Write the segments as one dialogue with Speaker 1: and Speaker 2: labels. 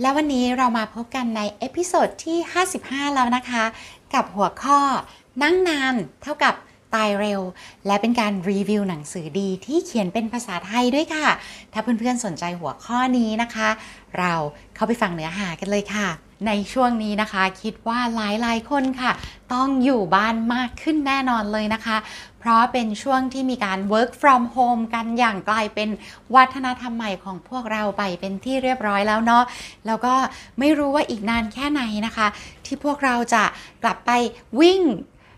Speaker 1: และวันนี้เรามาพบกันใน episode ที่ 55 แล้วนะคะ กับหัวข้อนั่งนานเท่ากับตายเร็ว และเป็นการรีวิวหนังสือดีที่เขียนเป็นภาษาไทยด้วยค่ะ ถ้าเพื่อนๆสนใจหัวข้อนี้นะคะ เราเข้าไปฟังเนื้อหากันเลยค่ะ ในช่วงนี้นะคะ คิดว่าหลายๆคนค่ะ ต้องอยู่บ้านมากขึ้นแน่นอนเลยนะคะ เพราะเป็นช่วงที่มีการ work from home กันอย่างกลายเป็นวัฒนธรรมใหม่ของพวกเราไปเป็นที่เรียบร้อยแล้วเนาะแล้วก็ไม่รู้ว่าอีกนานแค่ไหนนะคะ ที่พวกเราจะกลับไปวิ่ง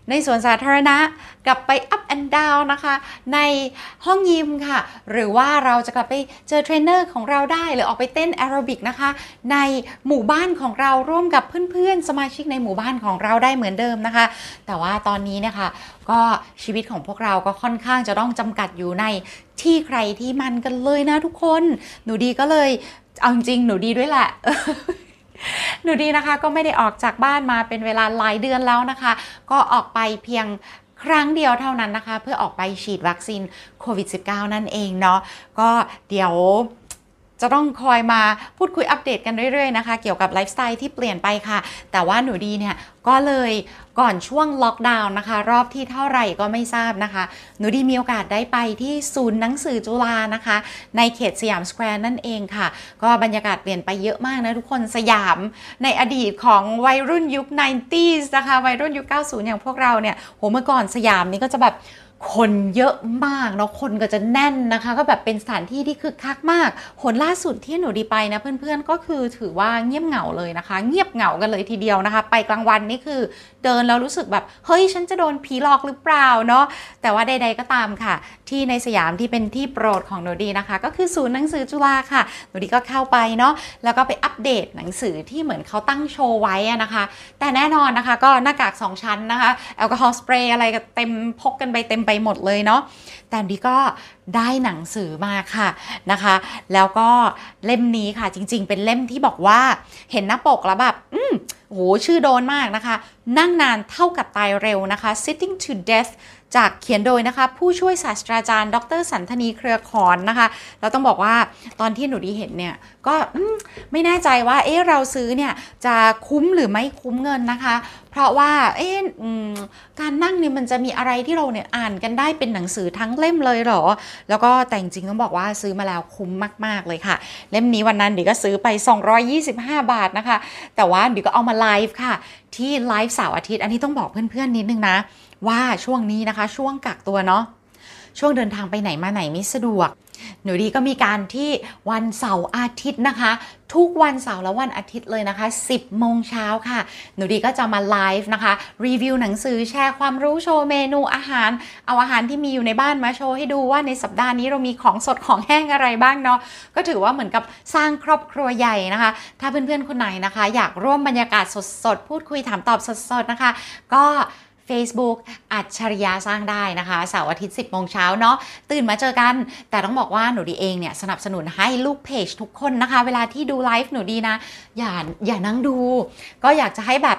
Speaker 1: ในสวนสาธารณะกลับไป up and down นะคะ ในห้องยิมค่ะ หรือว่าเราจะกลับไปเจอเทรนเนอร์ของเราได้ หรือออกไปเต้นแอโรบิกนะคะ ในหมู่บ้านของเราร่วมกับเพื่อนๆ สมาชิกในหมู่บ้านของเราได้เหมือนเดิมนะคะ แต่ว่าตอนนี้นะคะ ก็ชีวิตของพวกเราก็ค่อนข้างจะต้องจำกัดอยู่ในที่ใครที่มันกันเลยนะทุกคน หนูดีก็เลยเอาจริงหนูดีด้วยแหละ หนูดีนะคะก็ไม่ได้ออกจากบ้านมาเป็นเวลาหลายเดือนแล้วนะคะ ก็ออกไปเพียงครั้งเดียวเท่านั้นนะคะ เพื่อออกไปฉีดวัคซีนโควิด -19 นั่นเองเนาะก็เดี๋ยว จะต้องคอยมาพูดคุยอัปเดตกันเรื่อยๆนะคะ เกี่ยวกับไลฟ์สไตล์ที่เปลี่ยนไปค่ะ แต่ว่าหนูดีเนี่ยก็เลยก่อนช่วงล็อกดาวน์นะคะ รอบที่เท่าไหร่ก็ไม่ทราบนะคะ หนูดีมีโอกาสได้ไปที่ศูนย์หนังสือจุฬานะคะ ในเขตสยามสแควร์นั่นเองค่ะ ก็บรรยากาศเปลี่ยนไปเยอะมากนะทุกคนสยามในอดีตของวัยรุ่นยุค 90s นะคะ วัยรุ่นยุค 90 อย่างพวกเราเนี่ยโหเมื่อก่อนสยามนี่ก็จะแบบ คนเยอะมากเนาะคนก็จะแน่นนะคะ ก็แบบเป็นสถานที่ที่คึกคักมากผลล่าสุดที่หนูดีไปนะเพื่อนๆก็คือถือว่าเงียบเหงาเลยนะคะ เงียบเหงากันเลยทีเดียวนะคะ ไปกลางวันนี่คือเดินแล้วรู้สึกแบบเฮ้ยฉันจะโดนผีหลอกหรือเปล่าเนาะแต่ว่าใด ๆก็ตามค่ะ ที่ในสยามที่เป็นที่โปรดของหนูดีนะคะ ก็คือศูนย์หนังสือจุฬาค่ะหนูดีก็เข้าไปเนาะแล้วก็ไปอัปเดตหนังสือที่เหมือนเขาตั้งโชว์ไว้นะคะ แต่แน่นอนนะคะ ก็หน้ากากสองชั้นนะคะแอลกอฮอล์สเปรย์อะไรก็เต็มพกกันไปเต็มไปหมดเลยเนาะแต่ดีก็ได้หนังสือมาค่ะนะคะ แล้วก็เล่มนี้ค่ะจริง ๆ เป็นเล่มที่บอกว่าเห็นหน้าปกแล้วแบบอืมโหชื่อโดนมากนะคะ นั่งนานเท่ากับตายเร็วนะคะ sitting to death จากเขียนโดยนะคะ ผู้ช่วยศาสตราจารย์ ดรสันธนีเครือขอนนะคะเราต้องบอกว่าตอนที่หนูดีเห็นเนี่ยก็ไม่แน่ใจว่าเอ๊ะเราซื้อเนี่ยจะคุ้มหรือไม่คุ้มเงินนะคะ เพราะว่าเอ๊ะการนั่งเนี่ยมันจะมีอะไรที่เราเนี่ยอ่านกันได้เป็นหนังสือทั้งเล่มเลยเหรอ แล้วก็แต่จริงต้องบอกว่าซื้อมาแล้วคุ้มมาก ๆเลยค่ะ เล่มนี้วันนั้นดิก็ซื้อไป 225 บาทนะคะ แต่ว่าดิก็เอามาไลฟ์ค่ะที่ไลฟ์เสาร์อาทิตย์ อันนี้ต้องบอกเพื่อนๆนิดนึงนะ ว่าช่วงนี้นะคะช่วงกักตัวเนาะช่วงเดินทางไปไหนมาไหนไม่สะดวก หนูดีก็มีการที่วันเสาร์อาทิตย์นะคะ ทุกวันเสาร์และวันอาทิตย์เลยนะคะ 10โมงเช้าค่ะ หนูดีก็จะมาไลฟ์นะคะ รีวิวหนังสือแชร์ความรู้โชว์เมนูอาหาร เอาอาหารที่มีอยู่ในบ้านมาโชว์ให้ดูว่าในสัปดาห์นี้เรามีของสดของแห้งอะไรบ้างเนาะก็ถือว่าเหมือนกับสร้างครอบครัวใหญ่นะคะ ถ้าเพื่อนๆคนไหนนะคะ อยากร่วมบรรยากาศสดๆพูดคุยถามตอบสดๆนะคะ ก็ Facebook อัจฉริยะสร้างได้นะคะเสาร์อาทิตย์ 10โมงเช้าเนาะตื่นมาเจอกัน แต่ต้องบอกว่าหนูดีเองเนี่ยสนับสนุนให้ลูกเพจทุกคนนะคะ เวลาที่ดูไลฟ์หนูดีนะ อย่าอย่านั่งดู ก็อยากจะให้แบบ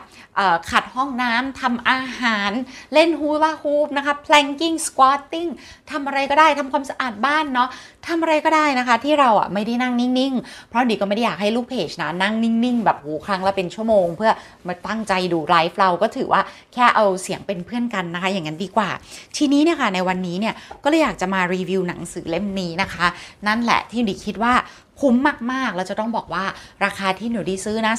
Speaker 1: ขัดห้องน้ำทำอาหาร เล่นฮูลาฮูปนะคะ planking squatting ทำอะไรก็ได้ทำความสะอาดบ้านเนาะทำอะไรก็ได้นะคะที่เราอะไม่ได้นั่งนิ่งๆ เพราะดีก็ไม่ได้อยากให้ลูกเพจนะนั่งนิ่งๆ แบบโหครั้งละเป็นชั่วโมง เพื่อมาตั้งใจดูไลฟ์เราก็ถือว่าแค่เอาเสียงเป็นเพื่อนกันนะคะ อย่างนั้นดีกว่า ทีนี้เนี่ยค่ะในวันนี้เนี่ยก็เลยอยากจะมารีวิวหนังสือเล่มนี้นะคะ นั่นแหละที่ดีคิดว่า คุ้มมากๆ แล้วจะต้องบอกว่าราคาที่หนูดีซื้อนะ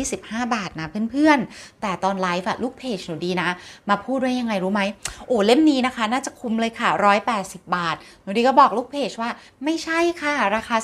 Speaker 1: 225 บาทนะเพื่อนๆ แต่ตอนไลฟ์อะลูกเพจหนูดีนะ มาพูดด้วยยังไงรู้ไหม โอ้เล่มนี้นะคะ น่าจะคุ้มเลยค่ะ 180 บาท หนูดีก็บอกลูกเพจว่าไม่ใช่ค่ะ ราคา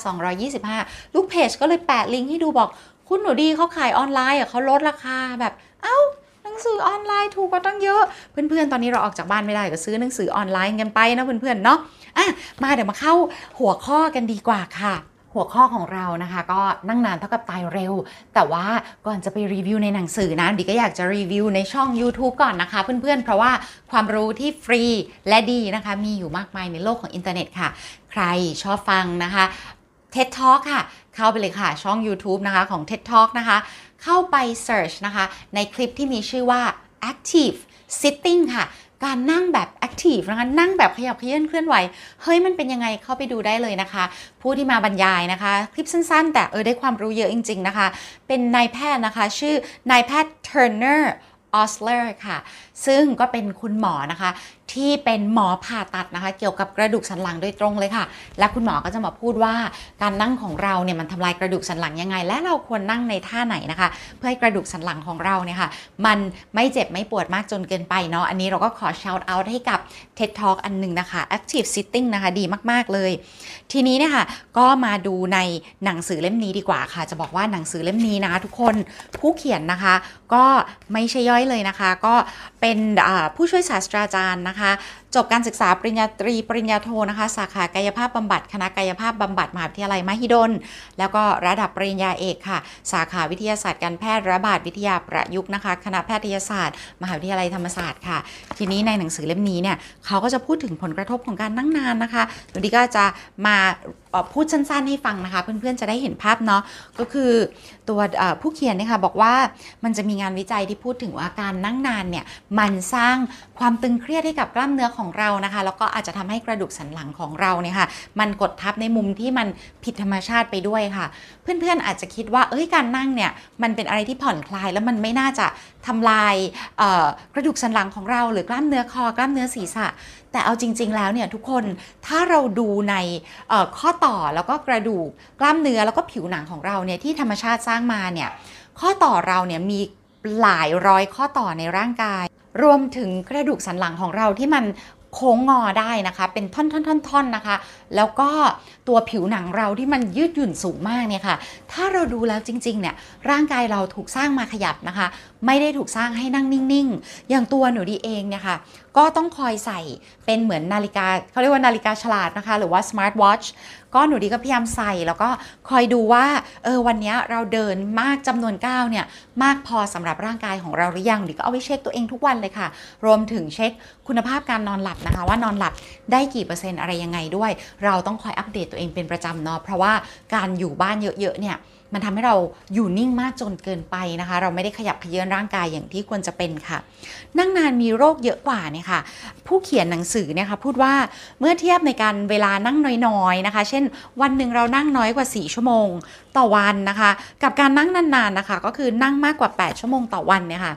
Speaker 1: 225 ลูกเพจก็เลยแปะลิงก์ให้ดูบอก คุณหนูดีเขาขายออนไลน์อะเขาลดราคาแบบเอ้าหนังสือออนไลน์ถูกกว่าตั้งเยอะ เพื่อนๆ ตอนนี้เราออกจากบ้านไม่ได้ก็ซื้อหนังสือออนไลน์กันไปนะเพื่อนๆเนาะอะมาเดี๋ยวมาเข้าหัวข้อกันดีกว่าค่ะ หัวข้อของเรานะคะ ก็นั่งนานเท่ากับตายเร็ว แต่ว่าก่อนจะไปรีวิวในหนังสือนะดิก็อยากจะรีวิวในช่อง YouTube ก่อนนะคะ เพื่อนๆ เพราะว่าความรู้ที่ฟรีและดีนะคะ มีอยู่มากมายในโลกของอินเทอร์เน็ตค่ะ ใครชอบฟังนะคะ TED Talk ค่ะ เข้าไปเลยค่ะ ช่อง YouTube นะคะของ TED Talk นะคะ เข้าไป search นะคะ ในคลิปที่มีชื่อว่า active sitting ค่ะ การนั่งแบบ active นะคะนั่งแบบขยับเขยื้อนเคลื่อนไหวเฮ้ยมันเป็นยังไงเข้าไปดูได้เลยนะคะ ผู้ที่มาบรรยายนะคะ คลิปสั้นๆ แต่เออได้ความรู้เยอะจริง ๆนะคะ เป็นนายแพทย์นะคะ ชื่อนายแพทย์ Turner Osler ค่ะ ซึ่งก็เป็นคุณหมอนะคะ ที่เป็นหมอผ่าตัดนะคะ เกี่ยวกับกระดูกสันหลังโดยตรงเลยค่ะ และคุณหมอก็จะมาพูดว่าการนั่งของเราเนี่ยมันทำลายกระดูกสันหลังยังไง และเราควรนั่งในท่าไหนนะคะ เพื่อให้กระดูกสันหลังของเราเนี่ยค่ะ มันไม่เจ็บไม่ปวดมากจนเกินไปเนาะอันนี้เราก็ขอ shout out ให้กับ TED Talk อันหนึ่งนะคะ active sitting นะคะดีมากๆเลย ทีนี้เนี่ยค่ะก็มาดูในหนังสือเล่มนี้ดีกว่าค่ะ จะบอกว่าหนังสือเล่มนี้นะคะทุกคนผู้เขียนนะคะ ก็ไม่ใช่ย่อยเลยนะคะ ก็เป็นผู้ช่วยศาสตราจารย์นะคะ Hà จบการศึกษาปริญญาตรีปริญญาโทนะคะ สาขากายภาพบำบัดคณะกายภาพบำบัดมหาวิทยาลัยมหิดล แล้วก็ระดับปริญญาเอกค่ะ สาขาวิทยาศาสตร์การแพทย์ระบาดวิทยาประยุกต์นะคะ คณะแพทยศาสตร์ มหาวิทยาลัยธรรมศาสตร์ค่ะ ทีนี้ในหนังสือเล่มนี้เนี่ยเขาก็จะพูดถึงผลกระทบของการนั่งนานนะคะหนูดีก็จะมาพูดสั้นๆให้ฟังนะคะ เพื่อนๆจะได้เห็นภาพเนาะก็คือตัวผู้เขียนนี่ยค่ะบอกว่ามันจะมีงานวิจัยที่พูดถึงว่าการนั่งนานเนี่ยมันสร้างความตึงเครียดให้กับกล้ามเนื้อของเรานะคะ แล้วก็อาจจะทำให้กระดูกสันหลังของเราเนี่ยค่ะ มันกดทับในมุมที่มันผิดธรรมชาติไปด้วยค่ะ เพื่อนๆอาจจะคิดว่าเอ้ยการนั่งเนี่ยมันเป็นอะไรที่ผ่อนคลายแล้วมันไม่น่าจะทำลายกระดูกสันหลังของเราหรือกล้ามเนื้อคอกล้ามเนื้อศีรษะ แต่เอาจริง ๆ แล้วเนี่ยทุกคนถ้าเราดูในข้อต่อแล้วก็กระดูกกล้ามเนื้อแล้วก็ผิวหนังของเราเนี่ยที่ธรรมชาติสร้างมาเนี่ยข้อต่อเราเนี่ยมีหลายร้อยข้อต่อในร่างกาย รวมถึงกระดูกสันหลังของเราที่มันโค้งงอได้นะคะ เป็นท่อนๆๆๆนะคะ แล้วก็ตัวผิวหนังเราที่มันยืดหยุ่นสูงมากเนี่ยค่ะ ถ้าเราดูแล้วจริงๆเนี่ยร่างกายเราถูกสร้างมาขยับนะคะ ไม่ได้ถูกสร้างให้นั่งนิ่งๆ อย่างตัวหนูดีเองเนี่ยค่ะ ก็ต้องคอยใส่เป็นเหมือนนาฬิกาเขาเรียกว่านาฬิกาฉลาดนะคะ หรือว่า smart watch ก็หนูดีก็พยายามใส่แล้วก็คอยดูว่าเออวันนี้เราเดินมากจำนวนก้าวเนี่ยมากพอสำหรับร่างกายของเราหรือยังหรือก็เอาไปเช็คตัวเองทุกวันเลยค่ะ รวมถึงเช็คคุณภาพการนอนหลับนะคะ ว่านอนหลับได้กี่เปอร์เซ็นต์อะไรยังไงด้วย เราต้องคอยอัปเดตตัวเองเป็นประจำเนาะเพราะว่าการอยู่บ้านเยอะๆเนี่ย มันทำให้เราอยู่นิ่งมากจนเกินไปนะคะ เราไม่ได้ขยับเขยื้อนร่างกายอย่างที่ควรจะเป็นค่ะ นั่งนานมีโรคเยอะกว่าเนี่ยค่ะ ผู้เขียนหนังสือเนี่ยค่ะพูดว่าเมื่อเทียบในการเวลานั่งน้อยๆนะคะ เช่น วันหนึ่งเรานั่งน้อยกว่า 4 ชั่วโมงต่อวันนะคะ กับการนั่งนานๆนะคะ ก็คือนั่งมากกว่า 8 ชั่วโมงต่อวันเนี่ยค่ะ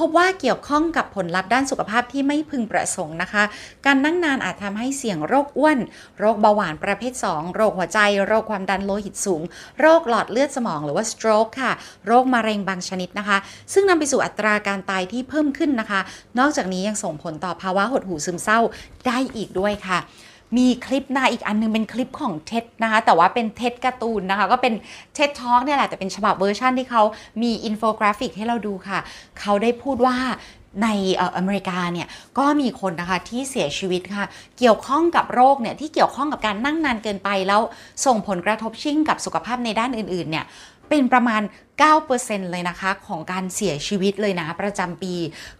Speaker 1: พบว่าเกี่ยวข้องกับผลลัพธ์ด้านสุขภาพที่ไม่พึงประสงค์นะคะ การนั่งนานอาจทำให้เสี่ยงโรคอ้วน โรคเบาหวานประเภท 2 โรคหัวใจ โรคความดันโลหิตสูง โรคหลอดเลือดสมองหรือว่า stroke ค่ะ โรคมะเร็งบางชนิดนะคะ ซึ่งนำไปสู่อัตราการตายที่เพิ่มขึ้นนะคะ นอกจากนี้ยังส่งผลต่อภาวะหดหู่ซึมเศร้าได้อีกด้วยค่ะ มีคลิปนะอีกอันนึงเป็นคลิปของเท็ดนะคะ แต่ว่าเป็นเท็ดการ์ตูนนะคะ ก็เป็นTED Talk เนี่ยแหละ แต่เป็นฉบับเวอร์ชันที่เขามีอินโฟกราฟิกให้เราดูค่ะ เขาได้พูดว่าในอเมริกาเนี่ยก็มีคนนะคะที่เสียชีวิตค่ะ เกี่ยวข้องกับโรคเนี่ยที่เกี่ยวข้องกับการนั่งนานเกินไปแล้วส่งผลกระทบชิ่งกับสุขภาพในด้านอื่นๆเนี่ยเป็นประมาณ 9%เลยนะคะ ของการเสียชีวิตเลยนะประจำปี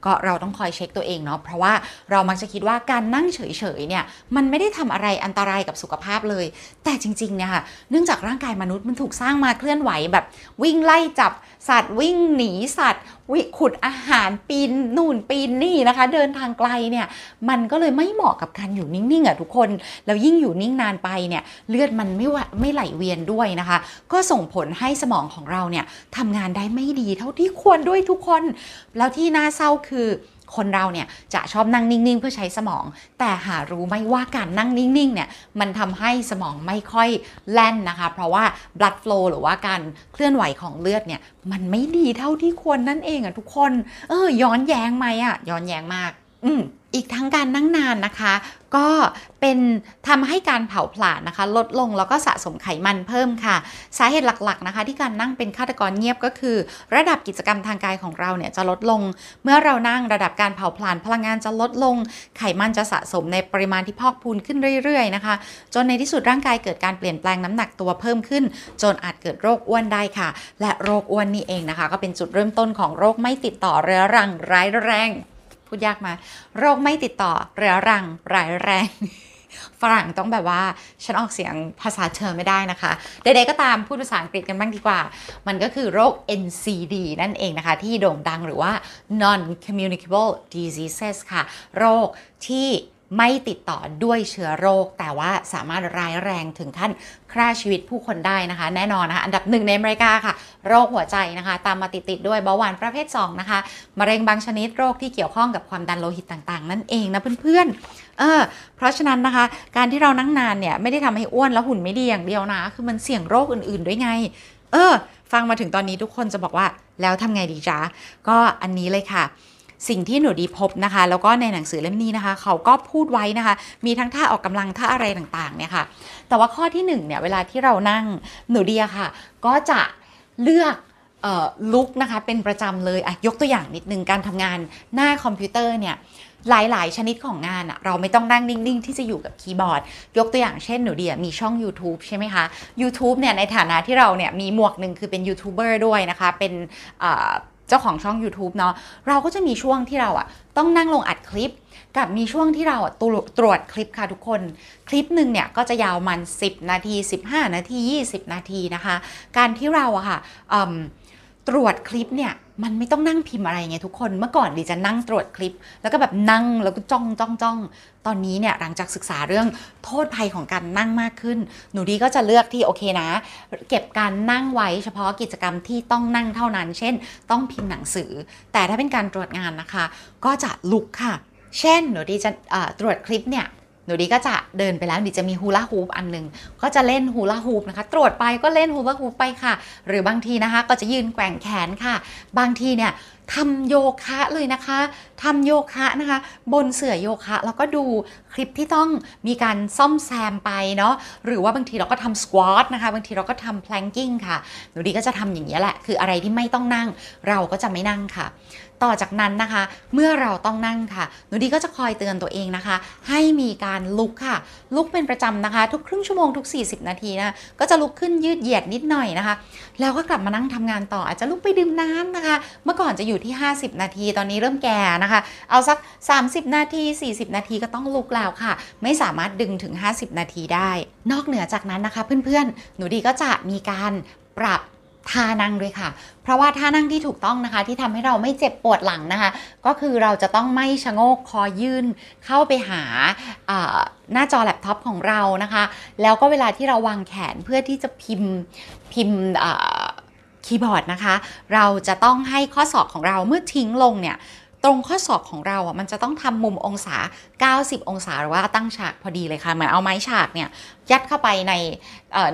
Speaker 1: ก็เราต้องคอยเช็คตัวเองเนาะเพราะว่าเรามักจะคิดว่าการนั่งเฉยๆเนี่ยมันไม่ได้ทำอะไรอันตรายกับสุขภาพเลย แต่จริงๆเนี่ยค่ะเนื่องจากร่างกายมนุษย์มันถูกสร้างมาเคลื่อนไหวแบบวิ่งไล่จับสัตว์วิ่งหนีสัตว์ วิขุดอาหารปีนนู่นปีนนี่นะคะ เดินทางไกลเนี่ยมันก็เลยไม่เหมาะกับการอยู่นิ่งๆอะทุกคนแล้วยิ่งอยู่นิ่งนานไปเนี่ยเลือดมันไม่ไม่ไหลเวียนด้วยนะคะ ก็ส่งผลให้สมองของเราเนี่ยทำงานได้ไม่ดีเท่าที่ควรด้วยทุกคน แล้วที่น่าเศร้าคือ คนเราเนี่ยจะชอบนั่งนิ่ง ๆ เพื่อใช้สมอง แต่หารู้ไหมว่าการนั่งนิ่ง ๆ เนี่ยมันทำให้สมองไม่ค่อยแล่นนะคะ เพราะว่า blood flow หรือว่าการเคลื่อนไหวของเลือดเนี่ยมันไม่ดีเท่าที่ควรนั่นเองอะทุกคน เออย้อนแย้งไหมอะย้อนแย้งมาก อืมอีกทั้งการนั่งนานนะคะ ก็เป็นทำให้การเผาผลาญนะคะ ลดลงแล้วก็สะสมไขมันเพิ่มค่ะ สาเหตุหลักๆนะคะ ที่การนั่งเป็นฆาตกรเงียบก็คือ ระดับกิจกรรมทางกายของเราเนี่ยจะลดลง เมื่อเรานั่งระดับการเผาผลาญพลังงานจะลดลง ไขมันจะสะสมในปริมาณที่พอกพูนขึ้นเรื่อยๆนะคะ จนในที่สุดร่างกายเกิดการเปลี่ยนแปลงน้ำหนักตัวเพิ่มขึ้น จนอาจเกิดโรคอ้วนได้ค่ะ และโรคอ้วนนี่เองนะคะ ก็เป็นจุดเริ่มต้นของโรคไม่ติดต่อเรื้อรังร้ายแรง พูดยากมา โรคไม่ติดต่อเรื้อรังร้ายแรง ฝรั่งต้องแบบว่า ฉันออกเสียงภาษาเธอไม่ได้นะคะใดๆก็ตามพูดภาษาอังกฤษกันบ้างดีกว่า มันก็คือโรค NCD นั่นเองนะคะ ที่โด่งดังหรือว่า non communicable diseases ค่ะ โรคที่ ไม่ติดต่อด้วยเชื้อโรค แต่ว่าสามารถร้ายแรงถึงขั้นฆ่าชีวิตผู้คนได้นะคะ แน่นอนนะคะ อันดับหนึ่งในอเมริกาค่ะ โรคหัวใจนะคะ ตามมาติดๆด้วยเบาหวานประเภท 2 นะคะ มะเร็งบางชนิดโรคที่เกี่ยวข้องกับความดันโลหิตต่างๆ นั่นเองนะเพื่อนๆเออเพราะฉะนั้นนะคะ การที่เรานั่งนานเนี่ยไม่ได้ทำให้อ้วนแล้วหุ่นไม่ดีอย่างเดียวนะ คือมันเสี่ยงโรคอื่นๆด้วยไง เออ ฟังมาถึงตอนนี้ทุกคนจะบอกว่าแล้วทำไงดีจ๊ะก็อันนี้เลยค่ะ สิ่งที่หนูดีพบนะคะ แล้วก็ในหนังสือเล่มนี้นะคะ เขาก็พูดไว้นะคะ มีทั้งท่าออกกำลังท่าอะไรต่างๆเนี่ยค่ะ แต่ว่าข้อที่หนึ่งเนี่ยเวลาที่เรานั่งหนูดีอะค่ะ ก็จะเลือกลุกนะคะเป็นประจำเลยอะยกตัวอย่างนิดนึงการทำงานหน้าคอมพิวเตอร์เนี่ยหลาย ๆ ชนิดของงานอะเราไม่ต้องนั่งนิ่ง ๆ ที่จะอยู่กับคีย์บอร์ด ยกตัวอย่างเช่นหนูเดียมีช่อง YouTube ใช่ไหมคะ YouTube เนี่ยในฐานะที่เราเนี่ยมีหมวกหนึ่งคือเป็นยูทูบเบอร์ด้วยนะคะ เป็น เจ้าของช่อง YouTube เนาะเราก็จะมีช่วงที่เราอะต้องนั่งลงอัดคลิป กับมีช่วงที่เราอะตรวจตรวจคลิปค่ะทุกคน คลิปหนึ่งเนี่ยก็จะยาวมัน 10 นาที 15 นาที 20 นาทีนะคะ การที่เราอะค่ะ ตรวจคลิปเนี่ยมันไม่ต้องนั่งพิมพ์อะไรไงทุกคน เมื่อก่อนดิจะนั่งตรวจคลิป แล้วก็แบบนั่งแล้วก็จ้องจ้องจ้องตอนนี้เนี่ยหลังจากศึกษาเรื่องโทษภัยของการนั่งมากขึ้น หนูดีก็จะเลือกที่โอเคนะ เก็บการนั่งไว้เฉพาะกิจกรรมที่ต้องนั่งเท่านั้น เช่น ต้องพิมพ์หนังสือ แต่ถ้าเป็นการตรวจงานนะคะ ก็จะลุกค่ะ เช่นหนูดีจะเอ่อตรวจคลิปเนี่ย นูดีก็จะเดินไปแล้วดีจะมีฮูลาฮูปอันหนึ่งก็จะเล่นฮูลาฮูปนะคะ ตรวจไปก็เล่นฮูลาฮูปไปค่ะ หรือบางทีนะคะก็จะยืนแกว่งแขนค่ะ บางทีเนี่ยทำโยคะเลยนะคะทำโยคะนะคะ บนเสื่อโยคะแล้วก็ดูคลิปที่ต้องมีการซ่อมแซมไปเนาะหรือว่าบางทีเราก็ทำสควอตนะคะ บางทีเราก็ทำ planking ค่ะ หนูดีก็จะทำอย่างนี้ยแหละ คืออะไรที่ไม่ต้องนั่ง เราก็จะไม่นั่งค่ะ ต่อจากนั้นนะคะ เมื่อเราต้องนั่งค่ะ หนูดีก็จะคอยเตือนตัวเองนะคะ ให้มีการลุกค่ะ ลุกเป็นประจำนะคะ ทุกครึ่งชั่วโมงทุก 40 นาทีนะก็จะลุกขึ้นยืดเหยียดนิดหน่อยนะคะ แล้วก็กลับมานั่งทำงานต่ออาจจะลุกไปดื่มน้ำนะคะ เมื่อก่อนจะอยู่ที่ 50 นาที ตอนนี้เริ่มแก่นะคะ เอาสัก 30 นาที 40 นาทีก็ต้องลุกแล้วค่ะ ไม่สามารถดึงถึง 50 นาทีได้ นอกเหนือจากนั้นนะคะ เพื่อนๆ หนูดีก็จะมีการปรับ ท่านั่งด้วยค่ะ เพราะว่าท่านั่งที่ถูกต้องนะคะ ที่ทำให้เราไม่เจ็บปวดหลังนะคะ ก็คือเราจะต้องไม่ชะโงกคอยื่นเข้าไปหาหน้าจอแล็ปท็อปของเรานะคะ แล้วก็เวลาที่เราวางแขนเพื่อที่จะพิมพ์พิมพ์คีย์บอร์ดนะคะ เราจะต้องให้ข้อศอกของเราเมื่อทิ้งลงเนี่ย ตรงข้อศอกของเราอะมันจะต้องทำมุมองศา 90 องศาหรือว่าตั้งฉากพอดีเลยค่ะเหมือนเอาไม้ฉากเนี่ยยัดเข้าไปใน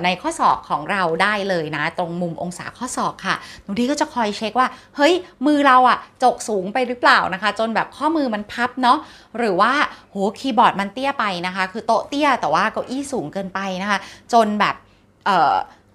Speaker 1: ในข้อศอกของเราได้เลยนะ ตรงมุมองศาข้อศอกค่ะหนูดีก็จะคอยเช็คว่า เฮ้ย มือเราอะยกสูงไปหรือเปล่านะคะ จนแบบข้อมือมันพับเนาะหรือว่าโหคีย์บอร์ดมันเตี้ยไปนะคะ คือโต๊ะเตี้ยแต่ว่าเก้าอี้สูงเกินไปนะคะ จนแบบ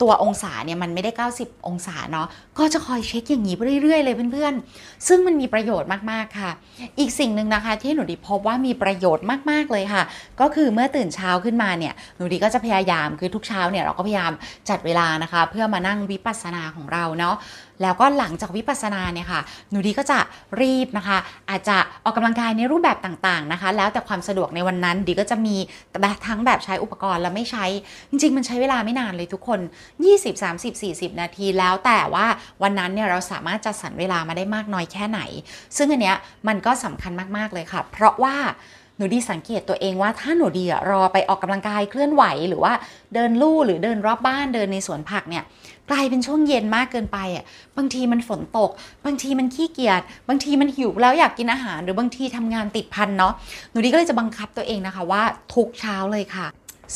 Speaker 1: ตัวองศาเนี่ยมันไม่ได้ 90 องศาเนาะก็จะคอยเช็คอย่างนี้ไปเรื่อยๆเลยเพื่อนๆ ซึ่งมันมีประโยชน์มากๆค่ะ อีกสิ่งหนึ่งนะคะที่หนูดีพบว่ามีประโยชน์มากๆเลยค่ะ ก็คือเมื่อตื่นเช้าขึ้นมาเนี่ยหนูดีก็จะพยายามคือทุกเช้าเนี่ยเราก็พยายามจัดเวลานะคะ เพื่อมานั่งวิปัสสนาของเราเนาะแล้วก็หลังจากวิปัสสนาเนี่ยค่ะ หนูดีก็จะรีบนะคะ อาจจะออกกำลังกายในรูปแบบต่างๆนะคะ แล้วแต่ความสะดวกในวันนั้นดีก็จะมีแบบทั้งแบบใช้อุปกรณ์และไม่ใช้ จริง ๆ มันใช้เวลาไม่นานเลยทุกคน 20 30 40 นาทีแล้วแต่ว่าวันนั้นเนี่ยเราสามารถจัดสรรเวลามาได้มากน้อยแค่ไหน ซึ่งอันเนี้ยมันก็สำคัญมากๆเลยค่ะ เพราะว่าหนูดีสังเกตตัวเองว่าถ้าหนูดีรอไปออกกำลังกายเคลื่อนไหว หรือว่าเดินลู่หรือเดินรอบบ้านเดินในสวนผักเนี่ย กลายเป็นช่วงเย็นมากเกินไปอะบางทีมันฝนตก บางทีมันขี้เกียจบางทีมันหิวแล้วอยากกินอาหาร หรือบางทีทำงานติดพันเนาะหนูดีก็เลยจะบังคับตัวเองนะคะว่าทุกเช้าเลยค่ะ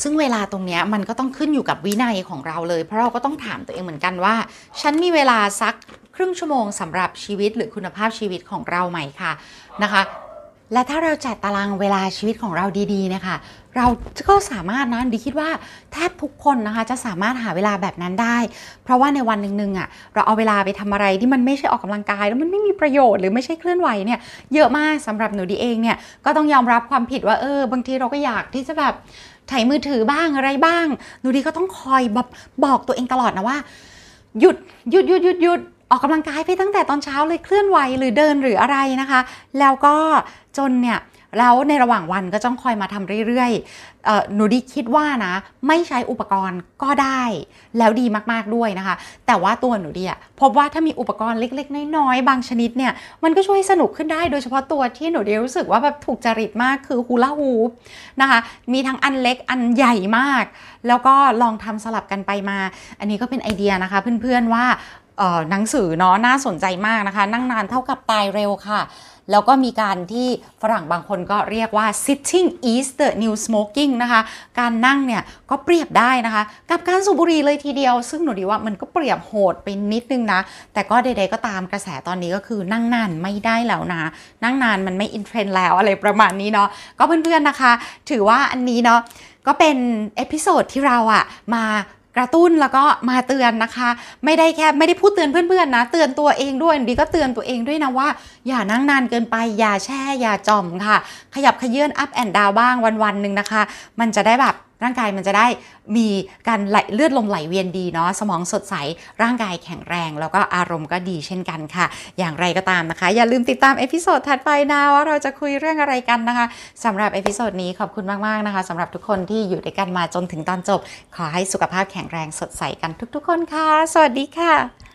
Speaker 1: ซึ่งเวลาตรงนี้มันก็ต้องขึ้นอยู่กับวินัยของเราเลย เพราะเราก็ต้องถามตัวเองเหมือนกันว่า ฉันมีเวลาสักครึ่งชั่วโมงสำหรับชีวิตหรือคุณภาพชีวิตของเราไหมค่ะนะคะ และถ้าเราจัดตารางเวลาชีวิตของเราดีๆนะคะ เราก็สามารถนะดิคิดว่าแทบทุกคนนะคะจะสามารถหาเวลาแบบนั้นได้ เพราะว่าในวันหนึ่งๆอะเราเอาเวลาไปทำอะไรที่มันไม่ใช่ออกกำลังกาย แล้วมันไม่มีประโยชน์หรือไม่ใช่เคลื่อนไหวเนี่ยเยอะมากสำหรับหนูดีเองเนี่ยก็ต้องยอมรับความผิดว่าเออบางทีเราก็อยากที่จะแบบถ่ายมือถือบ้างอะไรบ้าง หนูดีก็ต้องคอยบอกบอกตัวเองตลอดนะว่า หยุดหยุดหยุดหยุดหยุด ออกกำลังกายไปตั้งแต่ตอนเช้าเลยเคลื่อนไหวหรือเดินหรืออะไรนะคะ แล้วก็จนเนี่ยแล้วในระหว่างวันก็ต้องคอยมาทำเรื่อยๆหนูดีคิดว่านะ ไม่ใช้อุปกรณ์ก็ได้ แล้วดีมากๆด้วยนะคะ แต่ว่าตัวหนูดีอะพบว่าถ้ามีอุปกรณ์เล็ก ๆ น้อยๆบางชนิดเนี่ย มันก็ช่วยสนุกขึ้นได้โดยเฉพาะตัวที่หนูดีรู้สึกว่าแบบถูกจริตมากคือฮูลาฮูปนะคะ มีทั้งอันเล็กอันใหญ่มาก แล้วก็ลองทำสลับกันไปมา อันนี้ก็เป็นไอเดียนะคะ เพื่อนๆว่า หนังสือเนาะน่าสนใจมากนะคะ นั่งนานเท่ากับตายเร็วค่ะ แล้วก็มีการที่ฝรั่งบางคนก็เรียกว่า sitting is the new smoking นะคะ การนั่งเนี่ยก็เปรียบได้นะคะ กับการสูบบุหรี่เลยทีเดียว ซึ่งหนูดีว่ามันก็เปรียบโหดไปนิดนึงนะ แต่ก็ใดๆก็ตามกระแสตอนนี้ก็คือนั่งนานไม่ได้แล้วนะ นั่งนานมันไม่ in trend แล้วอะไรประมาณนี้เนาะก็เพื่อนๆนะคะ ถือว่าอันนี้เนาะก็เป็น episode ที่เราอะมา กระตุ้นแล้วก็มาเตือนนะคะ ไม่ได้แค่ไม่ได้พูดเตือนเพื่อนๆนะ เตือนตัวเองด้วยดีก็เตือนตัวเองด้วยนะว่า อย่านั่งนานเกินไป อย่าแช่อย่าจมค่ะ ขยับเขยื้อน up and down บ้างวันๆหนึ่งนะคะ มันจะได้แบบ ร่างกายมันจะได้มีการไหลเลือดลมไหลเวียนดีเนาะสมองสดใส ร่างกายแข็งแรง แล้วก็อารมณ์ก็ดีเช่นกันค่ะ อย่างไรก็ตามนะคะ อย่าลืมติดตาม episode ถัดไปนะว่าเราจะคุยเรื่องอะไรกันนะคะสำหรับเอพิโซดนี้ขอบคุณมากๆนะคะสำหรับทุกคนที่อยู่ด้วยกันมาจนถึงตอนจบ ขอให้สุขภาพแข็งแรงสดใสกันทุกๆ คนค่ะ สวัสดีค่ะ